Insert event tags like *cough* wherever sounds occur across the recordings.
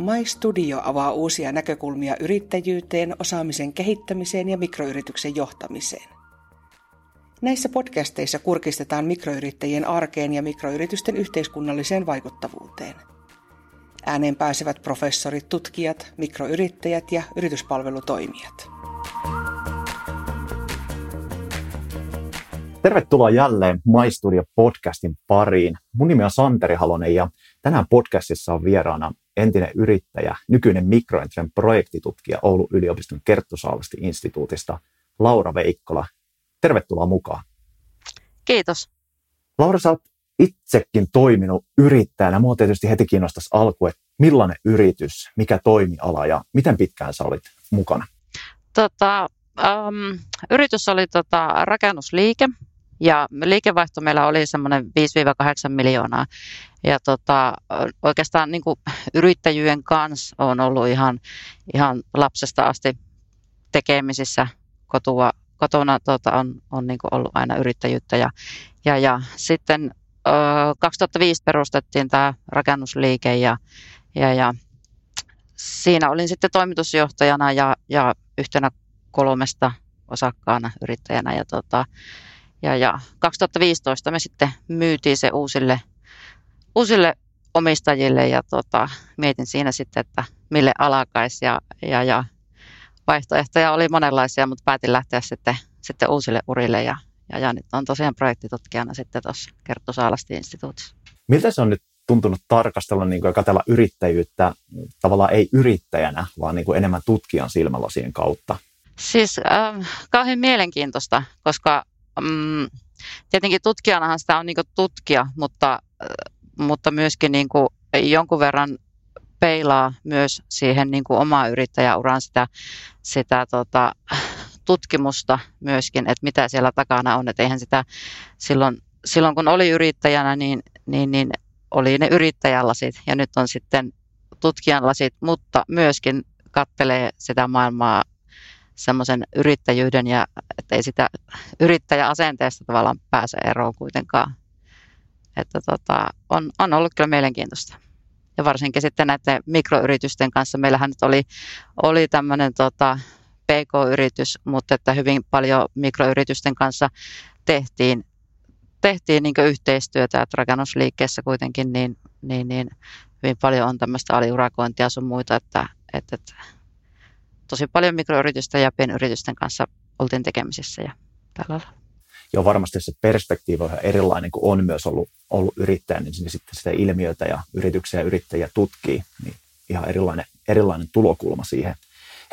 My Studio avaa uusia näkökulmia yrittäjyyteen, osaamisen kehittämiseen ja mikroyrityksen johtamiseen. Näissä podcasteissa kurkistetaan mikroyrittäjien arkeen ja mikroyritysten yhteiskunnalliseen vaikuttavuuteen. Ääneen pääsevät professorit, tutkijat, mikroyrittäjät ja yrityspalvelutoimijat. Tervetuloa jälleen MyStudio podcastin pariin. Mun nimi on Santeri Halonen ja tänään podcastissa on vieraana entinen yrittäjä, nykyinen Mikroentren projektitutkija Oulun yliopiston Kerttu Saalasti instituutista Laura Veikkola. Tervetuloa mukaan. Kiitos. Laura, sä oot itsekin toiminut yrittäjänä. Mua tietysti heti kiinnostaisi alku, että millainen yritys, mikä toimiala ja miten pitkään sä olit mukana? Tota, um, yritys oli tota, rakennusliike ja liikevaihto meillä oli semmoinen 5-8 miljoonaa. Ja tota, oikeastaan niin kuin yrittäjyyden kanssa on ollut ihan, ihan lapsesta asti tekemisissä kotua, kotona tota, on, on niin kuin ollut aina yrittäjyyttä. Ja, ja, ja sitten ö, 2005 perustettiin tämä rakennusliike ja, ja, ja siinä olin sitten toimitusjohtajana ja, ja yhtenä kolmesta osakkaana yrittäjänä. Ja, tota, ja, ja 2015 me sitten myytiin se uusille, uusille omistajille ja tota, mietin siinä sitten, että mille alakaisi ja, ja, ja vaihtoehtoja oli monenlaisia, mutta päätin lähteä sitten, sitten uusille urille ja, ja, ja nyt on tosiaan projektitutkijana sitten tuossa Kerttu Saalasti instituutissa. Miltä se on nyt tuntunut tarkastella niin kuin, ja katsella yrittäjyyttä tavallaan ei yrittäjänä, vaan niin kuin enemmän tutkijan silmälasien kautta? Siis äh, kauhean mielenkiintoista, koska mm, tietenkin tutkijanahan sitä on niin tutkija, mutta, äh, mutta myöskin niin jonkun verran peilaa myös siihen niin kuin omaa yrittäjäuran sitä, sitä tota, tutkimusta myöskin, että mitä siellä takana on. Että eihän sitä silloin, silloin kun oli yrittäjänä, niin, niin, niin oli ne yrittäjälasit ja nyt on sitten tutkijan lasit, mutta myöskin kattelee sitä maailmaa semmoisen yrittäjyyden ja että ei sitä yrittäjäasenteesta tavallaan pääse eroon kuitenkaan. Että tota, on, on ollut kyllä mielenkiintoista. Ja varsinkin sitten näiden mikroyritysten kanssa. Meillähän nyt oli, oli tämmöinen tota, PK-yritys, mutta että hyvin paljon mikroyritysten kanssa tehtiin, tehtiin niin yhteistyötä, että rakennusliikkeessä kuitenkin niin, niin, niin hyvin paljon on tämmöistä aliurakointia sun muita, että, että, että tosi paljon mikroyritysten ja pienyritysten kanssa oltiin tekemisissä ja tällä lailla. Joo, varmasti se perspektiivi on erilainen, kun on myös ollut, ollut yrittäjä, niin sitten sitä ilmiötä ja yrityksiä ja yrittäjiä tutkii, niin ihan erilainen, erilainen tulokulma siihen.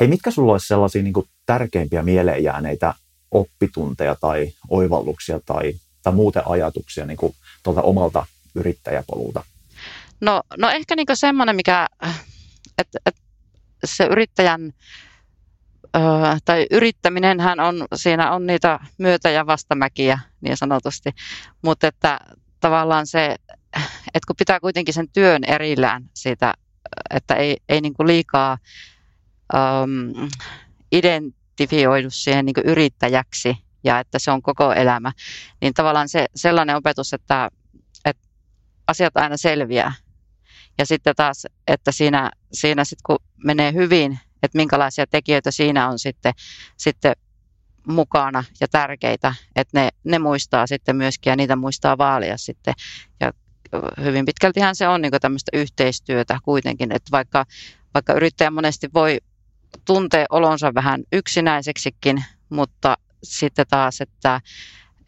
Hei, mitkä sulla olisi sellaisia niin tärkeimpiä mieleen jääneitä oppitunteja tai oivalluksia tai, tai muuten ajatuksia niin kuin tuolta omalta yrittäjäpolulta? No, no ehkä niin semmoinen, mikä, että, että se yrittäjän tai yrittäminenhän on, siinä on niitä myötä- ja vastamäkiä niin sanotusti, mutta että tavallaan se, että kun pitää kuitenkin sen työn erillään siitä, että ei, ei niin kuin liikaa um, identifioidu siihen niin kuin yrittäjäksi ja että se on koko elämä, niin tavallaan se sellainen opetus, että, että asiat aina selviää. Ja sitten taas, että siinä, siinä sitten kun menee hyvin, että minkälaisia tekijöitä siinä on sitten, sitten mukana ja tärkeitä, että ne, ne muistaa sitten myöskin ja niitä muistaa vaalia sitten. Ja hyvin pitkältihän se on niin tämmöistä yhteistyötä kuitenkin, että vaikka, vaikka yrittäjä monesti voi tuntea olonsa vähän yksinäiseksikin, mutta sitten taas, että,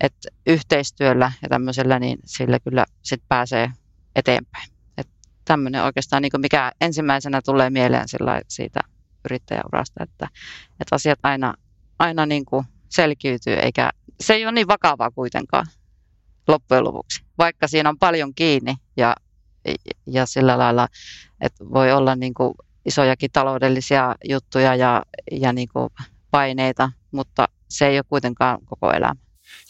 että yhteistyöllä ja tämmöisellä, niin sillä kyllä sitten pääsee eteenpäin. Että tämmöinen oikeastaan, niin mikä ensimmäisenä tulee mieleen siitä yrittäjäurasta, että, että asiat aina, aina niin kuin selkiytyy, eikä se ei ole niin vakavaa kuitenkaan loppujen lopuksi, vaikka siinä on paljon kiinni ja, ja sillä lailla, että voi olla niin kuin isojakin taloudellisia juttuja ja, ja niin kuin paineita, mutta se ei ole kuitenkaan koko elämä.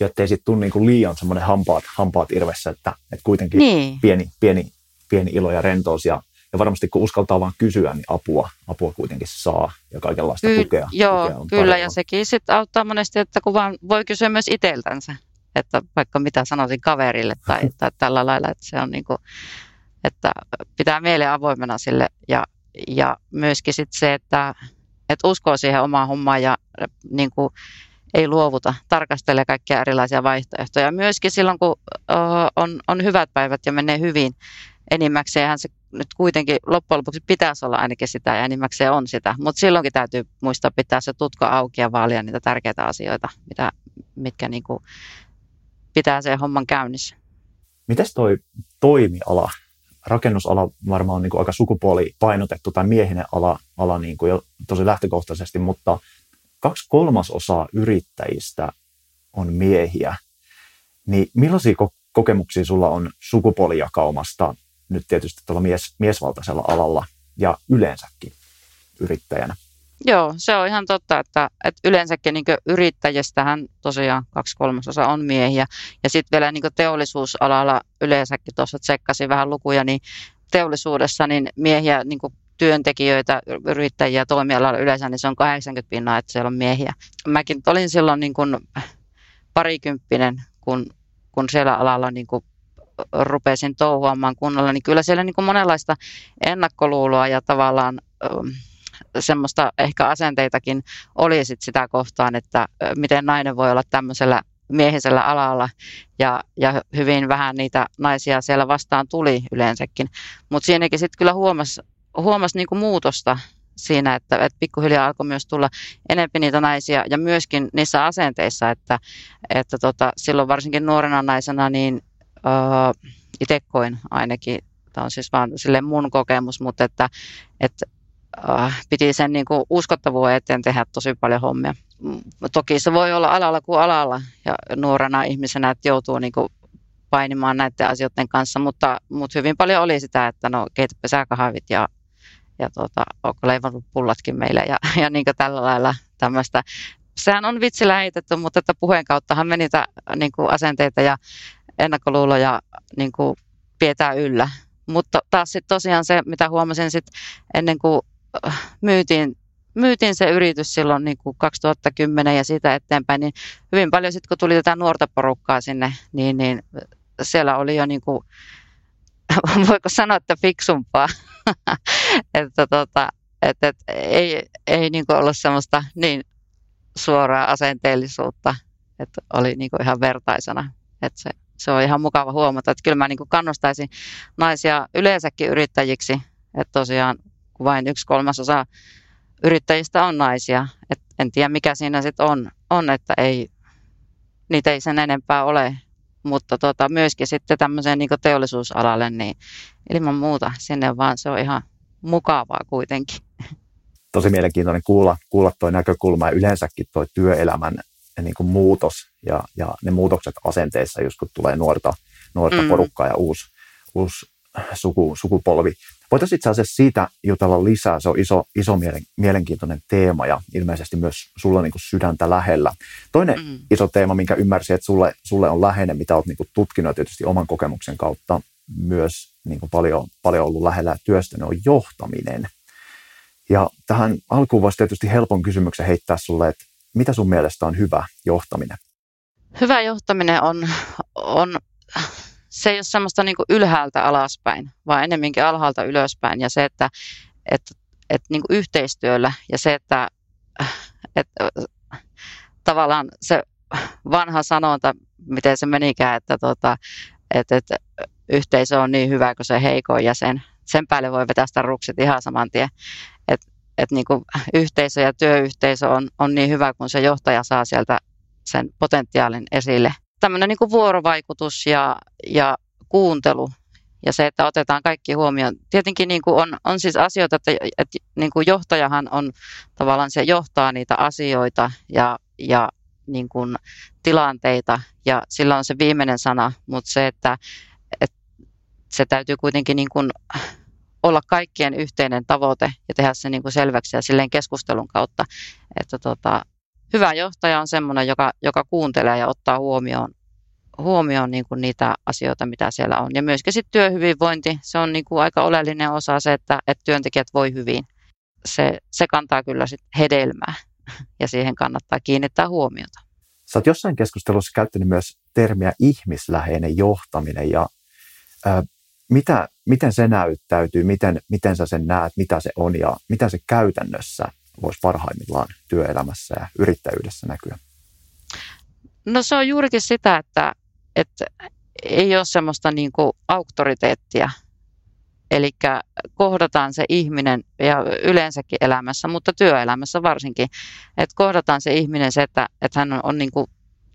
Jotta ei sitten tule niin kuin liian semmoinen hampaat, hampaat irvessä, että, että kuitenkin niin. pieni, pieni, pieni ilo ja rentous ja ja varmasti kun uskaltaa vaan kysyä, niin apua, apua kuitenkin saa ja kaikenlaista Ky- tukea. Joo, tukea on kyllä. Tarjolla. Ja sekin sitten auttaa monesti, että kun vaan voi kysyä myös itseltänsä, että vaikka mitä sanoisin kaverille tai, *laughs* tai tällä lailla, että se on niin kuin, että pitää mieleen avoimena sille ja, ja myöskin sit se, että, että uskoo siihen omaan hommaan ja niin kuin, ei luovuta, tarkastelee kaikkia erilaisia vaihtoehtoja. Myöskin silloin, kun on, on hyvät päivät ja menee hyvin, enimmäkseen se nyt kuitenkin loppujen lopuksi pitäisi olla ainakin sitä ja enimmäkseen on sitä. Mutta silloinkin täytyy muistaa pitää se tutko auki ja vaalia niitä tärkeitä asioita, mitä, mitkä niin kuin pitää sen homman käynnissä. Mites toi toimiala? Rakennusala varmaan on niin kuin aika sukupuolipainotettu tai miehinen ala, ala niin kuin jo tosi lähtökohtaisesti, mutta kaksi kolmasosaa yrittäjistä on miehiä. Niin millaisia kokemuksia sulla on sukupuolijakaumasta nyt tietysti tuolla mies, miesvaltaisella alalla ja yleensäkin yrittäjänä? Joo, se on ihan totta, että, että yleensäkin niin yrittäjistähän tosiaan kaksi kolmasosa on miehiä. Ja sitten vielä niin teollisuusalalla yleensäkin, tuossa tsekkasin vähän lukuja, niin teollisuudessa niin miehiä niin työntekijöitä, yrittäjiä toimialalla yleensä, niin se on 80 pinnaa, että siellä on miehiä. Mäkin olin silloin niin kuin parikymppinen, kun, kun siellä alalla niin kuin rupesin touhuamaan kunnolla, niin kyllä siellä niin kuin monenlaista ennakkoluuloa ja tavallaan semmoista ehkä asenteitakin oli sit sitä kohtaan, että miten nainen voi olla tämmöisellä miehisellä alalla ja, ja hyvin vähän niitä naisia siellä vastaan tuli yleensäkin. Mutta siinäkin sitten kyllä huomasi huomas niinku muutosta siinä, että, että pikkuhiljaa alkoi myös tulla enempi niitä naisia ja myöskin niissä asenteissa, että, että tota, silloin varsinkin nuorena naisena niin uh, itse koin ainakin, tämä on siis vaan sille mun kokemus, mutta että, että uh, piti sen niin kuin uskottavuuden eteen tehdä tosi paljon hommia. Toki se voi olla alalla kuin alalla ja nuorena ihmisenä, että joutuu niin kuin painimaan näiden asioiden kanssa, mutta, mutta hyvin paljon oli sitä, että no keitäpä sä kahvit ja, ja tuota, onko leivannut pullatkin meille ja, ja niin kuin tällä lailla tämmöistä. Sehän on vitsillä heitetty, mutta että puheen kauttahan meni niitä niin asenteita ja ennakkoluuloja niin kuin pidetään yllä. Mutta taas sitten tosiaan se, mitä huomasin sit ennen kuin äh, myytiin, myytiin se yritys silloin niin kuin 2010 ja siitä eteenpäin, niin hyvin paljon sitten kun tuli tätä nuorta porukkaa sinne, niin, niin siellä oli jo niin kuin, *laughs* voiko sanoa, että fiksumpaa. *laughs* että tota, et, et, ei, ei niin kuin ollut semmoista niin suoraa asenteellisuutta, että oli niin kuin ihan vertaisena. Että se, se on ihan mukava huomata, että kyllä mä niin kuin kannustaisin naisia yleensäkin yrittäjiksi, että tosiaan kun vain yksi kolmasosa yrittäjistä on naisia, että en tiedä mikä siinä sitten on, on, että ei, niitä ei sen enempää ole, mutta tota, myöskin sitten tämmöiseen niin teollisuusalalle, niin ilman muuta sinne vaan se on ihan mukavaa kuitenkin. Tosi mielenkiintoinen kuulla, kuulla tuo näkökulma ja yleensäkin tuo työelämän niin kuin muutos ja, ja ne muutokset asenteissa, just kun tulee nuorta, nuorta mm. porukkaa ja uusi, uusi suku, sukupolvi. Voitaisiin itse asiassa siitä jutella lisää. Se on iso, iso mielenkiintoinen teema ja ilmeisesti myös sulla niin kuin sydäntä lähellä. Toinen mm. iso teema, minkä ymmärsin, että sulle, sulle on läheinen, mitä olet niin kuin tutkinut tietysti oman kokemuksen kautta myös niin kuin paljon, paljon ollut lähellä työstäni, on johtaminen. Ja tähän alkuun voisi tietysti helpon kysymyksen heittää sulle, että mitä sun mielestä on hyvä johtaminen? Hyvä johtaminen on, on se ei ole semmoista niin ylhäältä alaspäin, vaan enemmänkin alhaalta ylöspäin. Ja se, että, että, että niin yhteistyöllä ja se, että, että tavallaan se vanha sanonta, miten se menikään, että, tota, että, että yhteisö on niin hyvä kuin se heikoin jäsen. Sen päälle voi vetää sitä ruksit ihan saman tien. Että et niin yhteisö ja työyhteisö on, on niin hyvä, kun se johtaja saa sieltä sen potentiaalin esille tämmöinen niin kuin vuorovaikutus ja, ja kuuntelu ja se, että otetaan kaikki huomioon. Tietenkin niin kuin on, on siis asioita, että, että niin kuin johtajahan on tavallaan se johtaa niitä asioita ja, ja niin kuin tilanteita ja sillä on se viimeinen sana, mutta se, että, että se täytyy kuitenkin niin kuin olla kaikkien yhteinen tavoite ja tehdä se niin kuin selväksi ja silleen keskustelun kautta, että tota, hyvä johtaja on semmoinen, joka, joka kuuntelee ja ottaa huomioon, huomioon niin kuin niitä asioita, mitä siellä on. Ja myöskin sitten työhyvinvointi, se on niin kuin aika oleellinen osa se, että, että työntekijät voi hyvin. Se, se kantaa kyllä sit hedelmää ja siihen kannattaa kiinnittää huomiota. Sä oot jossain keskustelussa käyttänyt myös termiä ihmisläheinen johtaminen ja äh, mitä, miten se näyttäytyy, miten, miten sä sen näet, mitä se on ja mitä se käytännössä voisi parhaimmillaan työelämässä ja yrittäjyydessä näkyä? No se on juurikin sitä, että, että ei ole semmoista niin kuin auktoriteettia. Eli kohdataan se ihminen ja yleensäkin elämässä, mutta työelämässä varsinkin, että kohdataan se ihminen se, että, että hän on, on niin kuin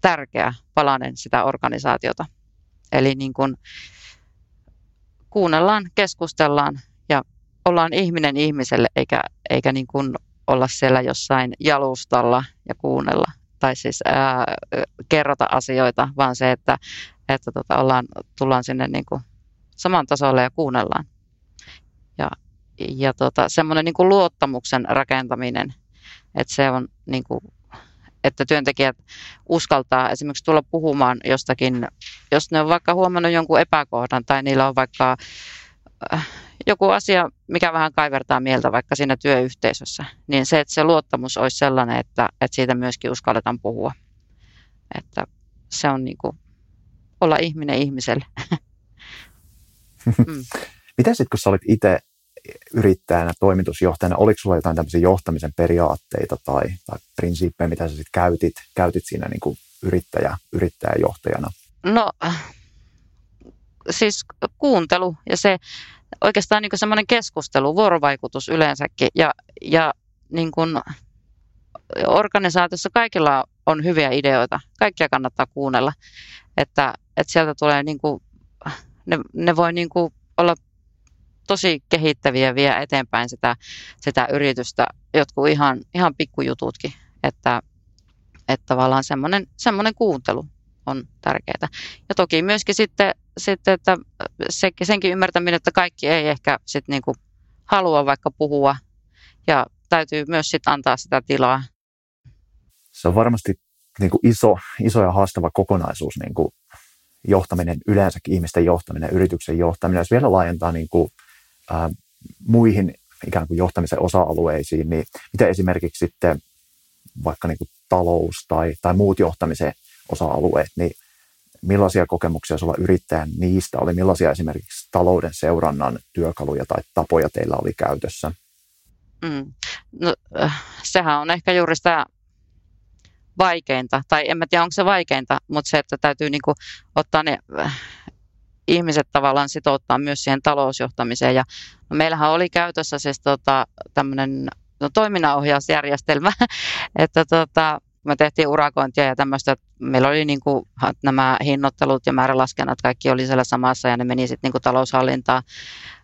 tärkeä palanen sitä organisaatiota. Eli niin kuin kuunnellaan, keskustellaan ja ollaan ihminen ihmiselle, eikä, eikä niin kuin olla siellä jossain jalustalla ja kuunnella tai siis ää, kerrota asioita, vaan se, että, että tota, ollaan, tullaan sinne niin kuin saman tasolle ja kuunnellaan. Ja, ja tota, semmoinen niin kuin luottamuksen rakentaminen, että se on niin kuin, että työntekijät uskaltaa esimerkiksi tulla puhumaan jostakin, jos ne on vaikka huomannut jonkun epäkohdan tai niillä on vaikka äh, joku asia, mikä vähän kaivertaa mieltä vaikka siinä työyhteisössä, niin se, että se luottamus olisi sellainen, että, että siitä myöskin uskalletaan puhua. Että se on niin kuin olla ihminen ihmiselle. *laughs* mm. *laughs* Miten sitten, kun sä olit itse yrittäjänä, toimitusjohtajana, oliko sulla jotain tämmöisiä johtamisen periaatteita tai, tai prinsiippejä, mitä sä sitten käytit, käytit siinä niin kuin yrittäjä, yrittäjäjohtajana? No siis kuuntelu ja se oikeastaan niin semmoinen keskustelu, vuorovaikutus yleensäkin ja, ja niin kuin organisaatiossa kaikilla on hyviä ideoita, kaikkia kannattaa kuunnella, että, että sieltä tulee niin kuin, ne, ne voi niin kuin olla tosi kehittäviä vie eteenpäin sitä, sitä yritystä, jotkut ihan, ihan pikkujututkin, että, että tavallaan semmoinen, semmoinen kuuntelu on tärkeää. Ja toki myöskin sitten, sitten että se, senkin ymmärtäminen, että kaikki ei ehkä sit niinku halua vaikka puhua ja täytyy myös sitten antaa sitä tilaa. Se on varmasti niin kuin iso, iso ja haastava kokonaisuus niin kuin johtaminen, yleensäkin ihmisten johtaminen, yrityksen johtaminen. Jos vielä laajentaa niin kuin ää, muihin ikään kuin johtamisen osa-alueisiin, niin miten esimerkiksi sitten vaikka niin kuin talous tai, tai muut johtamisen osa-alueet, niin millaisia kokemuksia sulla yrittäjän niistä oli? Millaisia esimerkiksi talouden seurannan työkaluja tai tapoja teillä oli käytössä? Mm. No, äh, sehän on ehkä juuri sitä vaikeinta, tai en mä tiedä onko se vaikeinta, mutta se, että täytyy niinku ottaa ne äh, ihmiset tavallaan sitouttaa myös siihen talousjohtamiseen. Ja no meillähän oli käytössä siis tota, tämmöinen no, toiminnanohjausjärjestelmä, *laughs* että tota, me tehtiin urakointia ja tämmöistä, meillä oli niin kuin nämä hinnoittelut ja määrälaskennat, kaikki oli siellä samassa ja ne meni sitten niin taloushallintaan,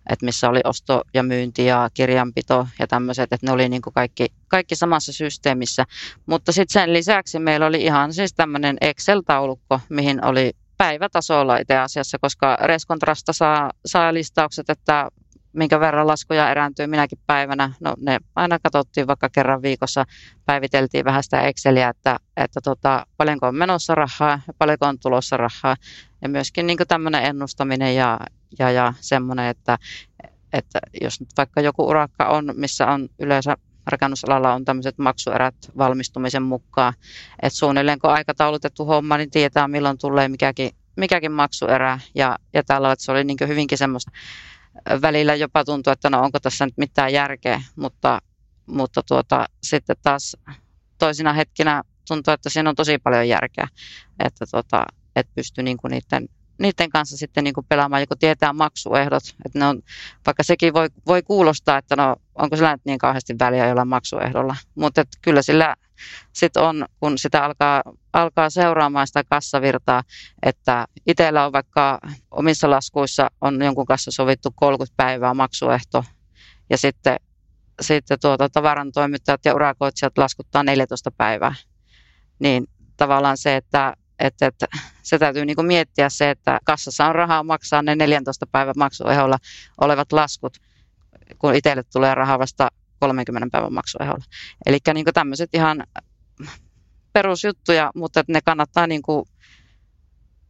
että missä oli osto ja myynti ja kirjanpito ja tämmöiset, että ne oli niin kuin kaikki, kaikki samassa systeemissä. Mutta sitten sen lisäksi meillä oli ihan siis tämmöinen Excel-taulukko, mihin oli päivätasolla itse asiassa, koska Reskontrasta saa, saa listaukset, että minkä verran laskuja erääntyy minäkin päivänä. No ne aina katsottiin vaikka kerran viikossa, päiviteltiin vähän sitä Exceliä, että, että tota, paljonko on menossa rahaa ja paljonko on tulossa rahaa. Ja myöskin niin tämmöinen ennustaminen ja, ja, ja semmoinen, että, että jos nyt vaikka joku urakka on, missä on yleensä rakennusalalla on tämmöiset maksuerät valmistumisen mukaan. Että suunnilleen kun aikataulutettu homma, niin tietää milloin tulee mikäkin, mikäkin maksuerä. Ja, ja tällä että se oli niin hyvinkin semmoista välillä jopa tuntuu, että no onko tässä nyt mitään järkeä, mutta, mutta tuota, sitten taas toisina hetkinä tuntuu, että siinä on tosi paljon järkeä, että, tuota, että pystyy niinku niiden, niiden kanssa sitten niinku pelaamaan, joku tietää maksuehdot, että ne on, vaikka sekin voi, voi kuulostaa, että no onko sillä nyt niin kauheasti väliä jollain maksuehdolla, mutta kyllä sillä sitten on, kun sitä alkaa, alkaa seuraamaan sitä kassavirtaa, että itsellä on vaikka omissa laskuissa on jonkun kanssa sovittu 30 päivää maksuehto ja sitten, sitten tuota, tavarantoimittajat ja urakoitsijat laskuttaa 14 päivää. Niin tavallaan se, että että, että se täytyy niin miettiä se, että kassassa on rahaa maksaa ne 14 päivän maksueholla olevat laskut, kun itselle tulee rahaa vasta 30 päivän maksueholla. Eli niin tämmöiset ihan perusjuttuja, mutta ne kannattaa niin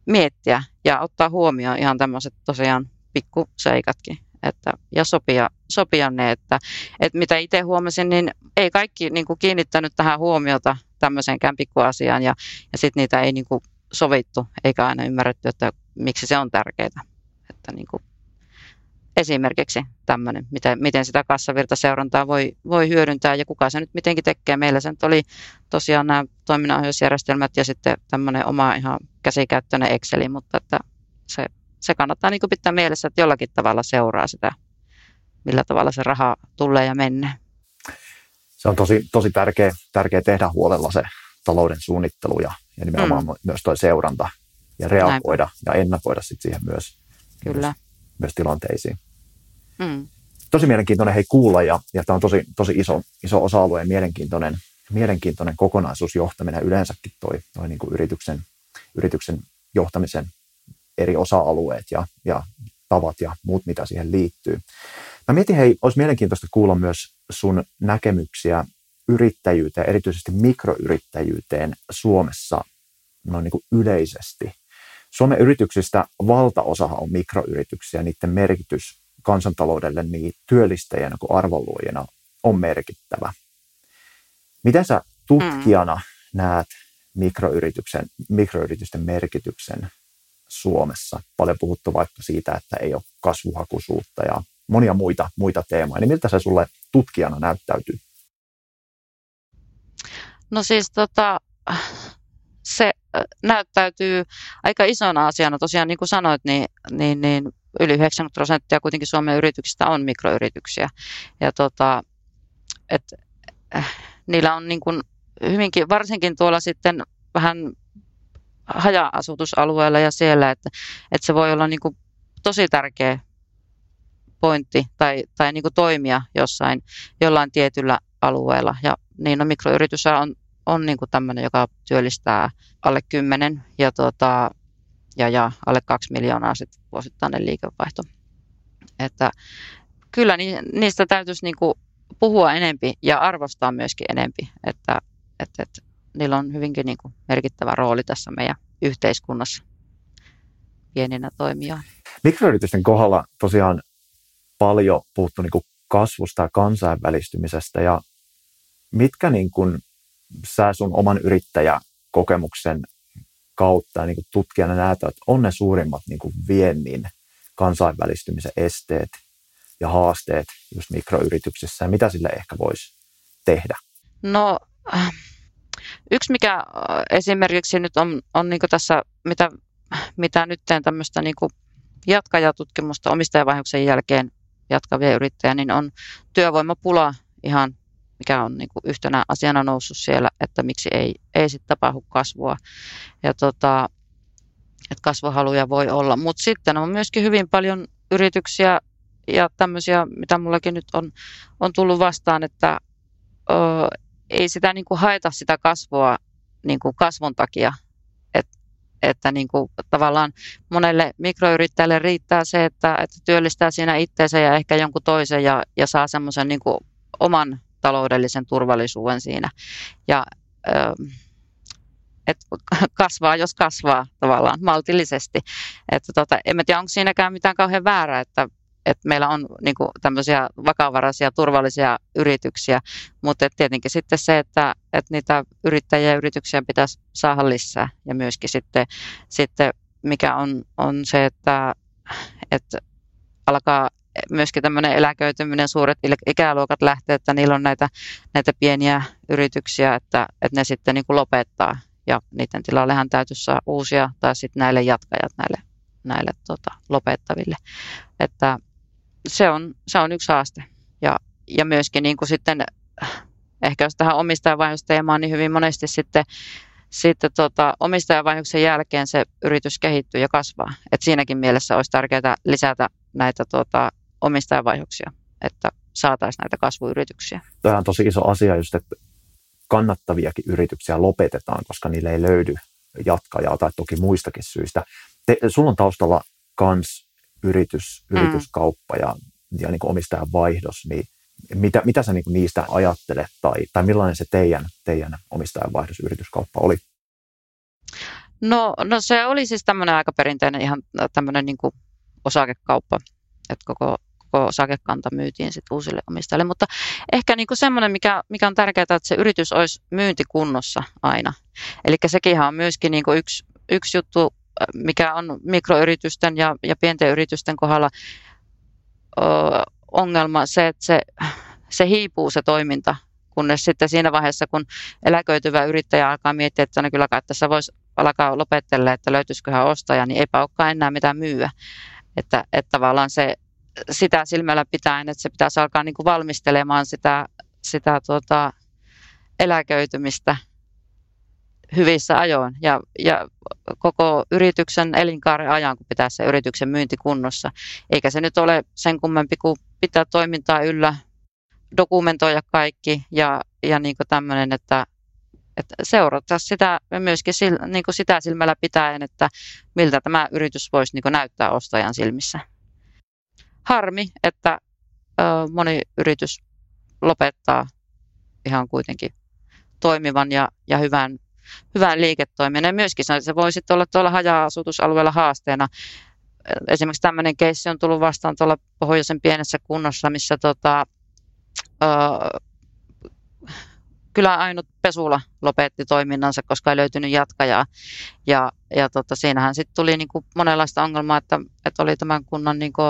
miettiä ja ottaa huomioon ihan tämmöiset tosiaan pikkuseikatkin. Että, ja sopia, sopia ne, että, että mitä itse huomasin, niin ei kaikki niin kuin kiinnittänyt tähän huomiota tämmöiseenkään pikkuasiaan ja, ja sitten niitä ei niin sovittu eikä aina ymmärretty, että miksi se on tärkeää. Että niin kuin esimerkiksi tämmöinen, miten, miten sitä kassavirtaseurantaa voi, voi hyödyntää ja kuka se nyt mitenkin tekee. Meillä se nyt oli tosiaan nämä toiminnanohjausjärjestelmät ja sitten tämmöinen oma ihan käsikäyttöinen Exceli, mutta että se, se kannattaa niin pitää mielessä, että jollakin tavalla seuraa sitä, millä tavalla se raha tulee ja menee. Se on tosi, tosi tärkeä, tärkeä tehdä huolella se talouden suunnittelu ja, ja nimenomaan mm. myös tuo seuranta ja reagoida Näin. ja ennakoida sit siihen myös, Kyllä. myös, myös tilanteisiin. Mm. Tosi mielenkiintoinen hei kuulla ja, ja tämä on tosi, tosi iso, iso osa-alue ja mielenkiintoinen, mielenkiintoinen kokonaisuus johtaminen yleensäkin toi, toi niin kuin yrityksen, yrityksen johtamisen eri osa-alueet ja, ja tavat ja muut, mitä siihen liittyy. Mä mietin, hei, olisi mielenkiintoista kuulla myös sun näkemyksiä yrittäjyyteen, erityisesti mikroyrittäjyyteen Suomessa noin niin kuin yleisesti. Suomen yrityksistä valtaosahan on mikroyrityksiä, niiden merkitys kansantaloudelle niin työllistäjänä kuin arvonluojana on merkittävä. Miten sä tutkijana mm. näet mikroyrityksen, mikroyritysten merkityksen Suomessa? Paljon puhuttu vaikka siitä, että ei ole kasvuhakuisuutta ja monia muita, muita teemoja. Niin miltä se sulle tutkijana näyttäytyy? No siis tota, se näyttäytyy aika isona asiana. Tosiaan niin kuin sanoit, niin, niin, niin yli 90 prosenttia kuitenkin Suomen yrityksistä on mikroyrityksiä. Ja tota, et, äh, niillä on niin kuin hyvinkin, varsinkin tuolla sitten vähän haja-asutusalueella ja siellä, että, että se voi olla niin kuin tosi tärkeä pointti tai, tai niin kuin toimia jossain jollain tietyllä alueella. Ja niin no, mikroyritys on on niin kuin tämmöinen, joka työllistää alle 10 ja, tota, ja, ja alle 2 miljoonaa sit vuosittainen liikevaihto. Että kyllä niistä täytyisi niin kuin puhua enempi ja arvostaa myöskin enempi, että, että, että niillä on hyvinkin niin kuin merkittävä rooli tässä meidän yhteiskunnassa pieninä toimijoina. Mikroyritysten kohdalla tosiaan paljon puhuttu niin kuin kasvusta ja kansainvälistymisestä ja mitkä niin kuin sä sun oman yrittäjäkokemuksen kautta niin kuin tutkijana näet, että on ne suurimmat niin kuin viennin kansainvälistymisen esteet ja haasteet just mikroyrityksissä ja mitä sille ehkä voisi tehdä? No yksi mikä äh, esimerkiksi nyt on, on niin tässä, mitä, mitä nyt teen tämmöistä niin jatkajatutkimusta omistajavaihoksen jälkeen jatkavia yrittäjiä, niin on työvoimapula ihan mikä on niin kuin yhtenä asiana noussut siellä, että miksi ei, ei sitten tapahdu kasvua. Ja tota, että kasvuhaluja voi olla. Mutta sitten on myöskin hyvin paljon yrityksiä ja tämmöisiä, mitä mullakin nyt on, on tullut vastaan, että ö, ei sitä niin kuin haeta sitä kasvua niin kuin kasvun takia. Et, että niin kuin, tavallaan monelle mikroyrittäjälle riittää se, että, että työllistää siinä itseensä ja ehkä jonkun toisen ja, ja saa semmoisen niin oman taloudellisen turvallisuuden siinä. Ja et kasvaa, jos kasvaa tavallaan maltillisesti. Että tota, en tiedä, onko siinäkään mitään kauhean väärää, että, että meillä on niin kuin, tämmöisiä vakavaraisia, turvallisia yrityksiä, mutta tietenkin sitten se, että, että niitä yrittäjiä ja yrityksiä pitäisi saada lisää. Ja myöskin sitten, sitten mikä on, on se, että, että alkaa myöskin tämmöinen eläköityminen, suuret ikäluokat lähtee, että niillä on näitä, näitä pieniä yrityksiä, että, että ne sitten niin kuin lopettaa ja niiden tilallehan täytyisi saa uusia tai sitten näille jatkajat näille, näille tota, lopettaville. Että se on, se on yksi haaste. Ja, ja myöskin niin kuin sitten, ehkä jos tähän omistajavaihdosteemaan, niin hyvin monesti sitten sitten tota, omistajavaihoksen jälkeen se yritys kehittyy ja kasvaa. Et siinäkin mielessä olisi tärkeää lisätä näitä tota, omistajavaihoksia, että saataisiin näitä kasvuyrityksiä. Tämä on tosi iso asia just, että kannattaviakin yrityksiä lopetetaan, koska niille ei löydy jatkajaa tai toki muistakin syistä. Te, sulla on taustalla kans yritys, mm. yrityskauppa ja, ja niin omistajan vaihdos, niin mitä, mitä sä niin niistä ajattelet tai, tai millainen se teidän, teidän omistajan vaihdos, yrityskauppa oli? No, no se oli siis tämmöinen aika perinteinen ihan tämmöinen niin osakekauppa, että koko koko osakekanta myytiin sit uusille omistajille. Mutta ehkä niin semmoinen, mikä, mikä on tärkeää, että se yritys olisi myyntikunnossa aina. Eli sekin on myöskin niin yksi, yksi juttu, mikä on mikroyritysten ja, ja pienten yritysten kohdalla ongelma se, että se, se hiipuu se toiminta, kunnes sitten siinä vaiheessa, kun eläköityvä yrittäjä alkaa miettiä, että no kyllä kai tässä voisi alkaa lopettella, että löytyisiköhän ostaja, niin eipä olekaan enää mitään myyä. Että, että tavallaan se, sitä silmällä pitäen, että se pitäisi alkaa niin kuin valmistelemaan sitä, sitä tuota, eläköitymistä hyvissä ajoin ja, ja koko yrityksen elinkaaren ajan, kun pitää se yrityksen myynti kunnossa. Eikä se nyt ole sen kummempi kuin pitää toimintaa yllä, dokumentoida kaikki ja, ja niin tämmöinen, että, että seurata sitä myöskin sil, niin sitä silmällä pitäen, että miltä tämä yritys voisi niin näyttää ostajan silmissä. Harmi, että ö, moni yritys lopettaa ihan kuitenkin toimivan ja, ja hyvän, hyvän liiketoiminnan. Myöskin se voi sitten olla tuolla haja-asutusalueella haasteena. Esimerkiksi tämmöinen keissi on tullut vastaan tuolla pohjoisen pienessä kunnossa, missä tota, ö, kyllä ainut Pesula lopetti toiminnansa, koska ei löytynyt jatkajaa. Ja, ja tota, siinähän sitten tuli niinku monenlaista ongelmaa, että, että oli tämän kunnan niinku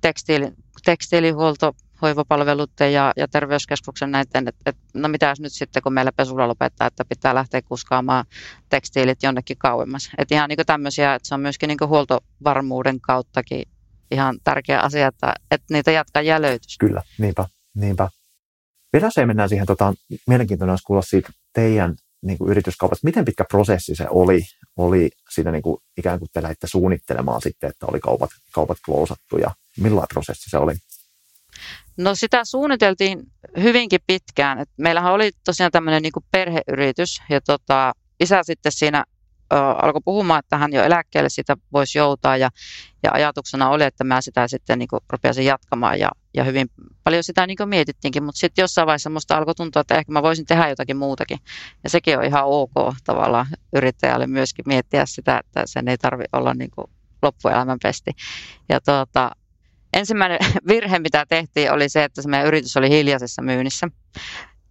tekstiili, tekstiilihuolto hoivapalveluiden ja, ja terveyskeskuksen näiden, että et, no mitäs nyt sitten, kun meillä pesula lopettaa, että pitää lähteä kuskaamaan tekstiilit jonnekin kauemmas. Että ihan niin tämmöisiä, että se on myöskin niin huoltovarmuuden kauttakin ihan tärkeä asia, että, että niitä jatkajia löytyisi. Kyllä, niinpä, niinpä. Vielä se mennään siihen, tota, mielenkiintoinen olisi kuulla siitä teidän niin kuin yrityskaupasta. Miten pitkä prosessi se oli, oli siinä niin kuin, ikään kuin te lähditte suunnittelemaan sitten, että oli kaupat, kaupat klousattu ja millainen prosessi se oli? No sitä suunniteltiin hyvinkin pitkään. Et meillähän oli tosiaan tämmöinen niin perheyritys ja tota, isä sitten siinä ö, alkoi puhumaan, että hän jo eläkkeelle sitä voisi joutaa ja, ja ajatuksena oli, että mä sitä sitten niin rupeaisin jatkamaan ja, ja hyvin paljon sitä niin mietittiinkin, mutta sitten jossain vaiheessa musta alkoi tuntua, että ehkä mä voisin tehdä jotakin muutakin ja sekin on ihan ok tavallaan yrittäjälle myöskin miettiä sitä, että sen ei tarvi olla niin loppuelämän pesti. Ja tota, ensimmäinen *laughs* virhe, mitä tehtiin, oli se, että se meidän yritys oli hiljaisessa myynnissä.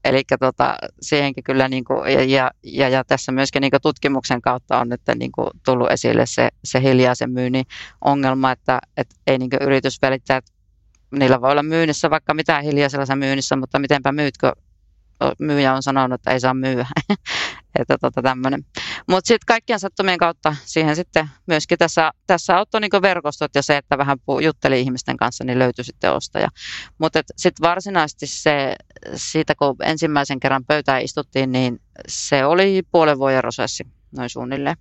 Eli tota, siihenkin kyllä, niin kuin, ja, ja, ja, tässä myöskin niin tutkimuksen kautta on nyt niin kuin, tullut esille se, se hiljaisen myynnin ongelma, että, että ei niin yritys välittää, että niillä voi olla myynnissä vaikka mitään hiljaisella myynnissä, mutta mitenpä myytkö myyjä on sanonut, että ei saa myyä. *laughs* että tota tämmöinen. Mutta sitten kaikkien sattumien kautta siihen sitten myöskin tässä, tässä auttoi niinku verkostot ja se, että vähän jutteli ihmisten kanssa, niin löytyi sitten ostaja. Mutta sitten varsinaisesti se, siitä kun ensimmäisen kerran pöytään istuttiin, niin se oli puolen vuoden prosessi noin suunnilleen,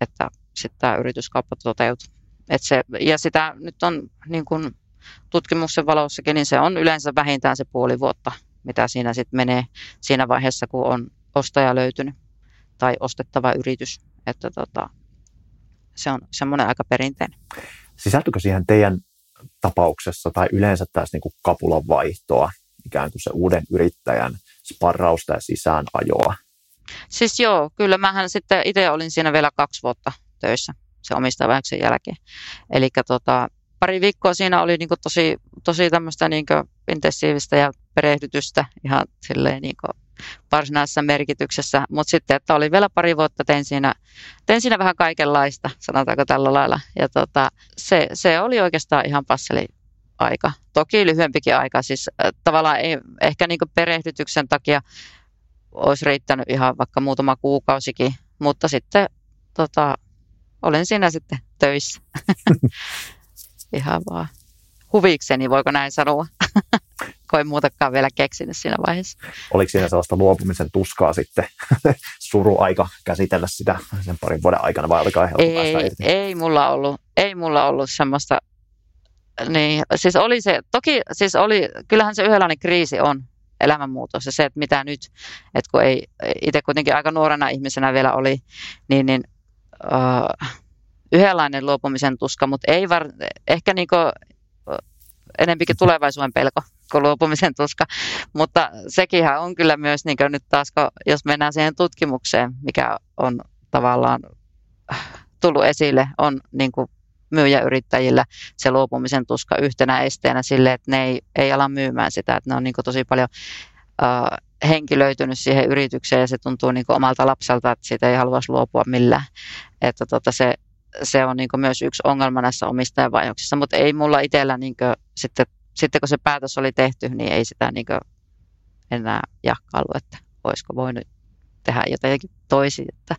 että sitten tämä yrityskauppa toteutui. Et se, ja sitä nyt on niin kun tutkimuksen valossakin, niin se on yleensä vähintään se puoli vuotta, mitä siinä sitten menee siinä vaiheessa, kun on ostaja löytynyt tai ostettava yritys. Että tota, se on semmoinen aika perinteinen. Sisältyykö siihen teidän tapauksessa tai yleensä tässä niin kapulan vaihtoa, ikään kuin se uuden yrittäjän sparrausta ja sisäänajoa? Siis joo, kyllä mähän sitten itse olin siinä vielä kaksi vuotta töissä se omistajavähennyksen jälkeen. Eli tota, pari viikkoa siinä oli niin tosi, tosi tämmöistä niin intensiivistä ja perehdytystä ihan silleen niin varsinaisessa merkityksessä, mutta sitten, että oli vielä pari vuotta, tein siinä, tein siinä vähän kaikenlaista, sanotaanko tällä lailla. Ja tota, se, se oli oikeastaan ihan passeli aika. Toki lyhyempikin aika, siis äh, tavallaan ei, ehkä niin perehdytyksen takia olisi riittänyt ihan vaikka muutama kuukausikin, mutta sitten tota, olen siinä sitten töissä. *laughs* ihan vaan huvikseni, voiko näin sanoa. *laughs* ei muutakaan vielä keksinyt siinä vaiheessa. Oliko siinä sellaista luopumisen tuskaa sitten, *laughs* suruaika käsitellä sitä sen parin vuoden aikana vai oliko ei, ei mulla ollut, ei mulla ollut semmoista, niin, siis oli se, toki siis oli, kyllähän se yhdenlainen kriisi on, elämänmuutos ja se, että mitä nyt, että kun ei itse kuitenkin aika nuorena ihmisenä vielä oli, niin, niin uh, yhdenlainen luopumisen tuska, mutta ei var, ehkä niinku enempikin tulevaisuuden pelko luopumisen tuska. Mutta sekin on kyllä myös niin nyt taas, jos mennään siihen tutkimukseen, mikä on tavallaan tullut esille, on niin kuin myyjäyrittäjillä se luopumisen tuska yhtenä esteenä sille, että ne ei, ei ala myymään sitä. Että ne on niin kuin tosi paljon uh, henkilöitynyt siihen yritykseen ja se tuntuu niin kuin omalta lapselta, että siitä ei haluaisi luopua millään. Että tota se, se on niin myös yksi ongelma näissä omistajavaihdoksissa, mutta ei mulla itsellä niin sitten sitten kun se päätös oli tehty, niin ei sitä niin enää jahkailu, että olisiko voinut tehdä jotenkin toisin, että,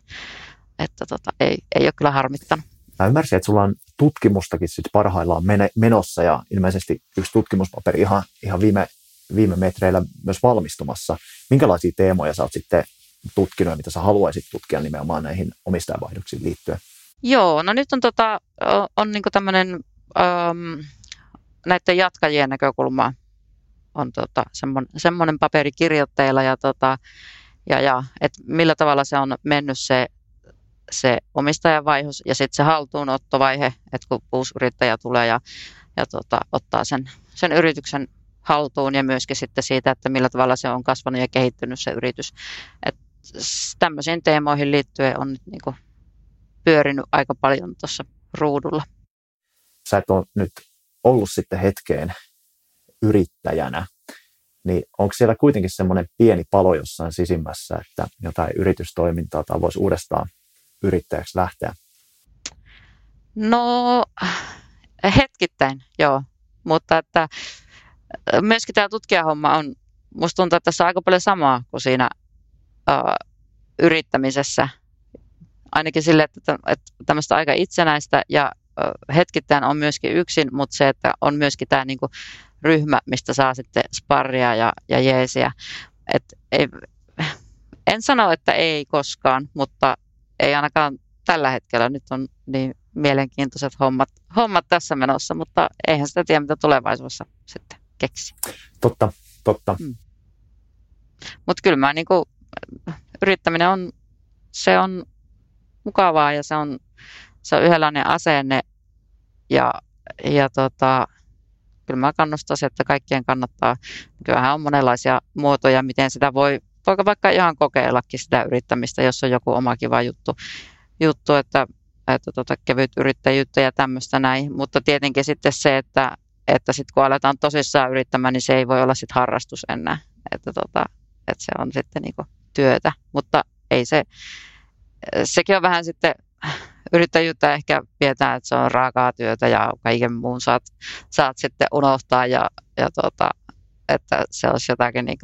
että tota, ei, ei ole kyllä harmittanut. Mä ymmärsin, että sulla on tutkimustakin sit parhaillaan menossa ja ilmeisesti yksi tutkimuspaperi ihan, ihan viime, viime metreillä myös valmistumassa. Minkälaisia teemoja sä oot sitten tutkinut ja mitä sä haluaisit tutkia nimenomaan näihin omistajavaihdoksiin liittyen? Joo, no nyt on, tota, on, on niin tämmöinen ähm, näiden jatkajien näkökulma on tota, semmoinen, semmoinen paperi kirjoitteilla ja, tota, ja, ja että millä tavalla se on mennyt se, se omistajavaihos ja sitten se haltuunottovaihe, että kun uusi yrittäjä tulee ja, ja tota, ottaa sen, sen yrityksen haltuun ja myöskin sitten siitä, että millä tavalla se on kasvanut ja kehittynyt se yritys. Et tämmöisiin teemoihin liittyen on nyt niin kuin pyörinyt aika paljon tuossa ruudulla. Sä et ole nyt ollut sitten hetkeen yrittäjänä, niin onko siellä kuitenkin semmoinen pieni palo jossain sisimmässä, että jotain yritystoimintaa tai voisi uudestaan yrittäjäksi lähteä? No hetkittäin, joo. Mutta että myöskin tämä tutkijahomma on, musta tuntuu, että tässä on aika paljon samaa kuin siinä uh, yrittämisessä. Ainakin sille, että, että tämmöistä aika itsenäistä ja hetkittäin on myöskin yksin, mutta se, että on myöskin tämä niinku ryhmä, mistä saa sitten sparria ja, ja jeesiä. Et ei, en sano, että ei koskaan, mutta ei ainakaan tällä hetkellä. Nyt on niin mielenkiintoiset hommat, hommat tässä menossa, mutta eihän sitä tiedä, mitä tulevaisuudessa sitten keksi. Totta, totta. Hmm. Mutta kyllä mä niinku, yrittäminen on, se on mukavaa ja se on, se on yhdenlainen asenne ja, ja tota, kyllä mä kannustaisin, että kaikkien kannattaa. Kyllähän on monenlaisia muotoja, miten sitä voi, voiko vaikka ihan kokeillakin sitä yrittämistä, jos on joku oma kiva juttu, juttu että, että tota, kevyt yrittäjyyttä ja tämmöistä näin. Mutta tietenkin sitten se, että, että sitten kun aletaan tosissaan yrittämään, niin se ei voi olla sitten harrastus enää. Että, tota, että se on sitten niinku työtä, mutta ei se, sekin on vähän sitten yrittäjyyttä ehkä pidetään, että se on raakaa työtä ja kaiken muun saat, saat sitten unohtaa ja, ja tuota, että se olisi jotakin niin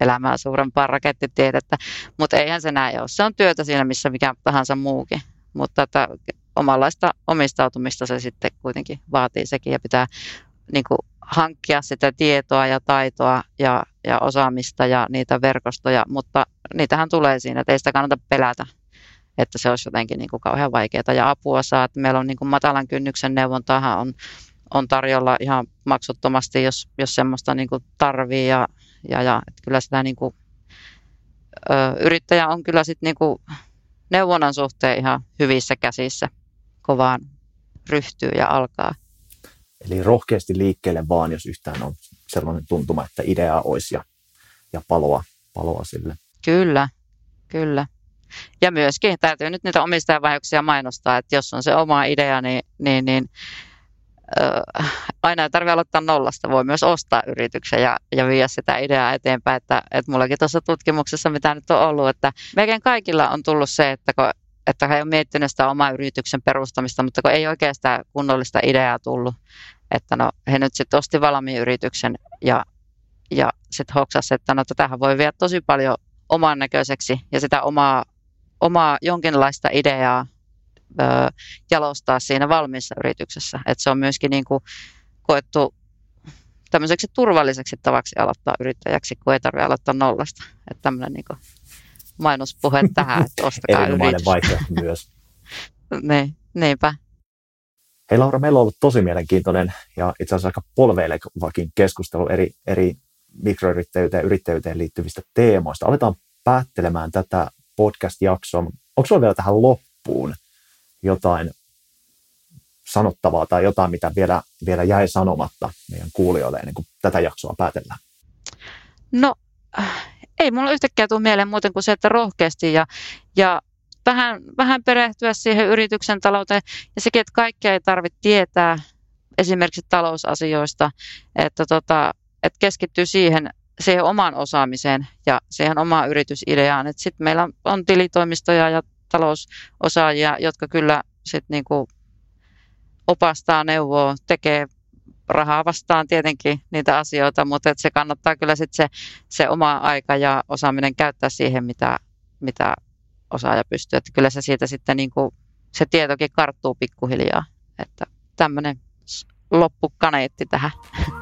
elämää suurempaa rakettitiedettä, mutta eihän se näin ole. Se on työtä siinä, missä mikä tahansa muukin, mutta että omanlaista omistautumista se sitten kuitenkin vaatii sekin ja pitää niin kuin hankkia sitä tietoa ja taitoa ja, ja osaamista ja niitä verkostoja, mutta niitähän tulee siinä, että ei sitä kannata pelätä että se olisi jotenkin niin kuin kauhean vaikeaa ja apua saa. Että meillä on niin kuin matalan kynnyksen neuvontahan on, on tarjolla ihan maksuttomasti, jos, jos semmoista niin kuin tarvii ja, ja, ja että kyllä sitä niin kuin, ö, yrittäjä on kyllä sitten niin kuin neuvonnan suhteen ihan hyvissä käsissä kovaan ryhtyy ja alkaa. Eli rohkeasti liikkeelle vaan, jos yhtään on sellainen tuntuma, että ideaa olisi ja, ja paloa, paloa sille. Kyllä, kyllä. Ja myöskin täytyy nyt niitä omistajavaihoksia mainostaa, että jos on se oma idea, niin, niin, niin äh, aina ei tarvitse aloittaa nollasta. Voi myös ostaa yrityksen ja, ja viedä sitä ideaa eteenpäin. Että, että mullakin tuossa tutkimuksessa, mitä nyt on ollut, että melkein kaikilla on tullut se, että kun että he on miettinyt sitä omaa yrityksen perustamista, mutta kun ei oikeastaan kunnollista ideaa tullut, että no he nyt sitten osti valmiin yrityksen ja, ja sitten hoksasi, että no tähän voi viedä tosi paljon oman näköiseksi ja sitä omaa omaa jonkinlaista ideaa ö, jalostaa siinä valmiissa yrityksessä. Että se on myöskin niin kuin koettu tämmöiseksi turvalliseksi tavaksi aloittaa yrittäjäksi, kun ei tarvitse aloittaa nollasta. Että tämmöinen niin mainospuhe *laughs* tähän, että ostakaa yritys. vaihtoehto myös. *laughs* niin, niinpä. Hei Laura, meillä on ollut tosi mielenkiintoinen ja itse asiassa aika polveilevakin keskustelu eri, eri mikroyrittäjyyteen ja yrittäjyyteen liittyvistä teemoista. Aletaan päättelemään tätä podcast-jaksoa. Onko sinulla vielä tähän loppuun jotain sanottavaa tai jotain, mitä vielä, vielä jäi sanomatta meidän kuulijoille ennen kuin tätä jaksoa päätellään? No, ei mulla yhtäkkiä tule mieleen muuten kuin se, että rohkeasti ja, ja vähän, vähän perehtyä siihen yrityksen talouteen ja sekin, että kaikkea ei tarvitse tietää esimerkiksi talousasioista, että, tota, että keskittyy siihen, siihen omaan osaamiseen ja siihen omaan yritysideaan. Sitten meillä on tilitoimistoja ja talousosaajia, jotka kyllä sit niinku opastaa, neuvoo, tekee rahaa vastaan tietenkin niitä asioita, mutta että se kannattaa kyllä sitten se, se oma aika ja osaaminen käyttää siihen, mitä, mitä osaaja pystyy. Että kyllä se siitä sitten niin kuin, se tietokin karttuu pikkuhiljaa. Että tämmöinen loppukaneetti tähän. *laughs*